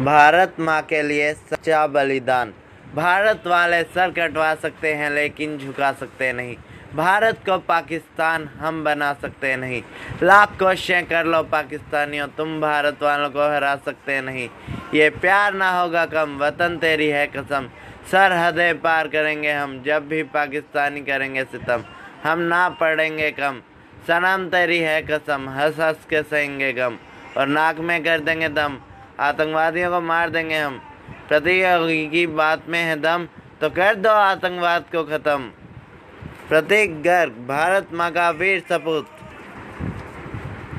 भारत माँ के लिए सच्चा बलिदान। भारत वाले सर कटवा सकते हैं, लेकिन झुका सकते नहीं। भारत को पाकिस्तान हम बना सकते नहीं। लाख कोशिशें कर लो पाकिस्तानियों, तुम भारत वालों को हरा सकते नहीं। ये प्यार ना होगा कम, वतन तेरी है कसम। सरहदें पार करेंगे हम, जब भी पाकिस्तानी करेंगे सितम। हम ना पढ़ेंगे कम, सनम तेरी है कसम हंस हंस के सहेंगे गम। और नाक में कर देंगे दम आतंकवादियों को मार देंगे हम। प्रतीक की बात में है दम तो कर दो आतंकवाद को ख़त्म। प्रतीक गर्ग, भारत माँ का वीर सपूत।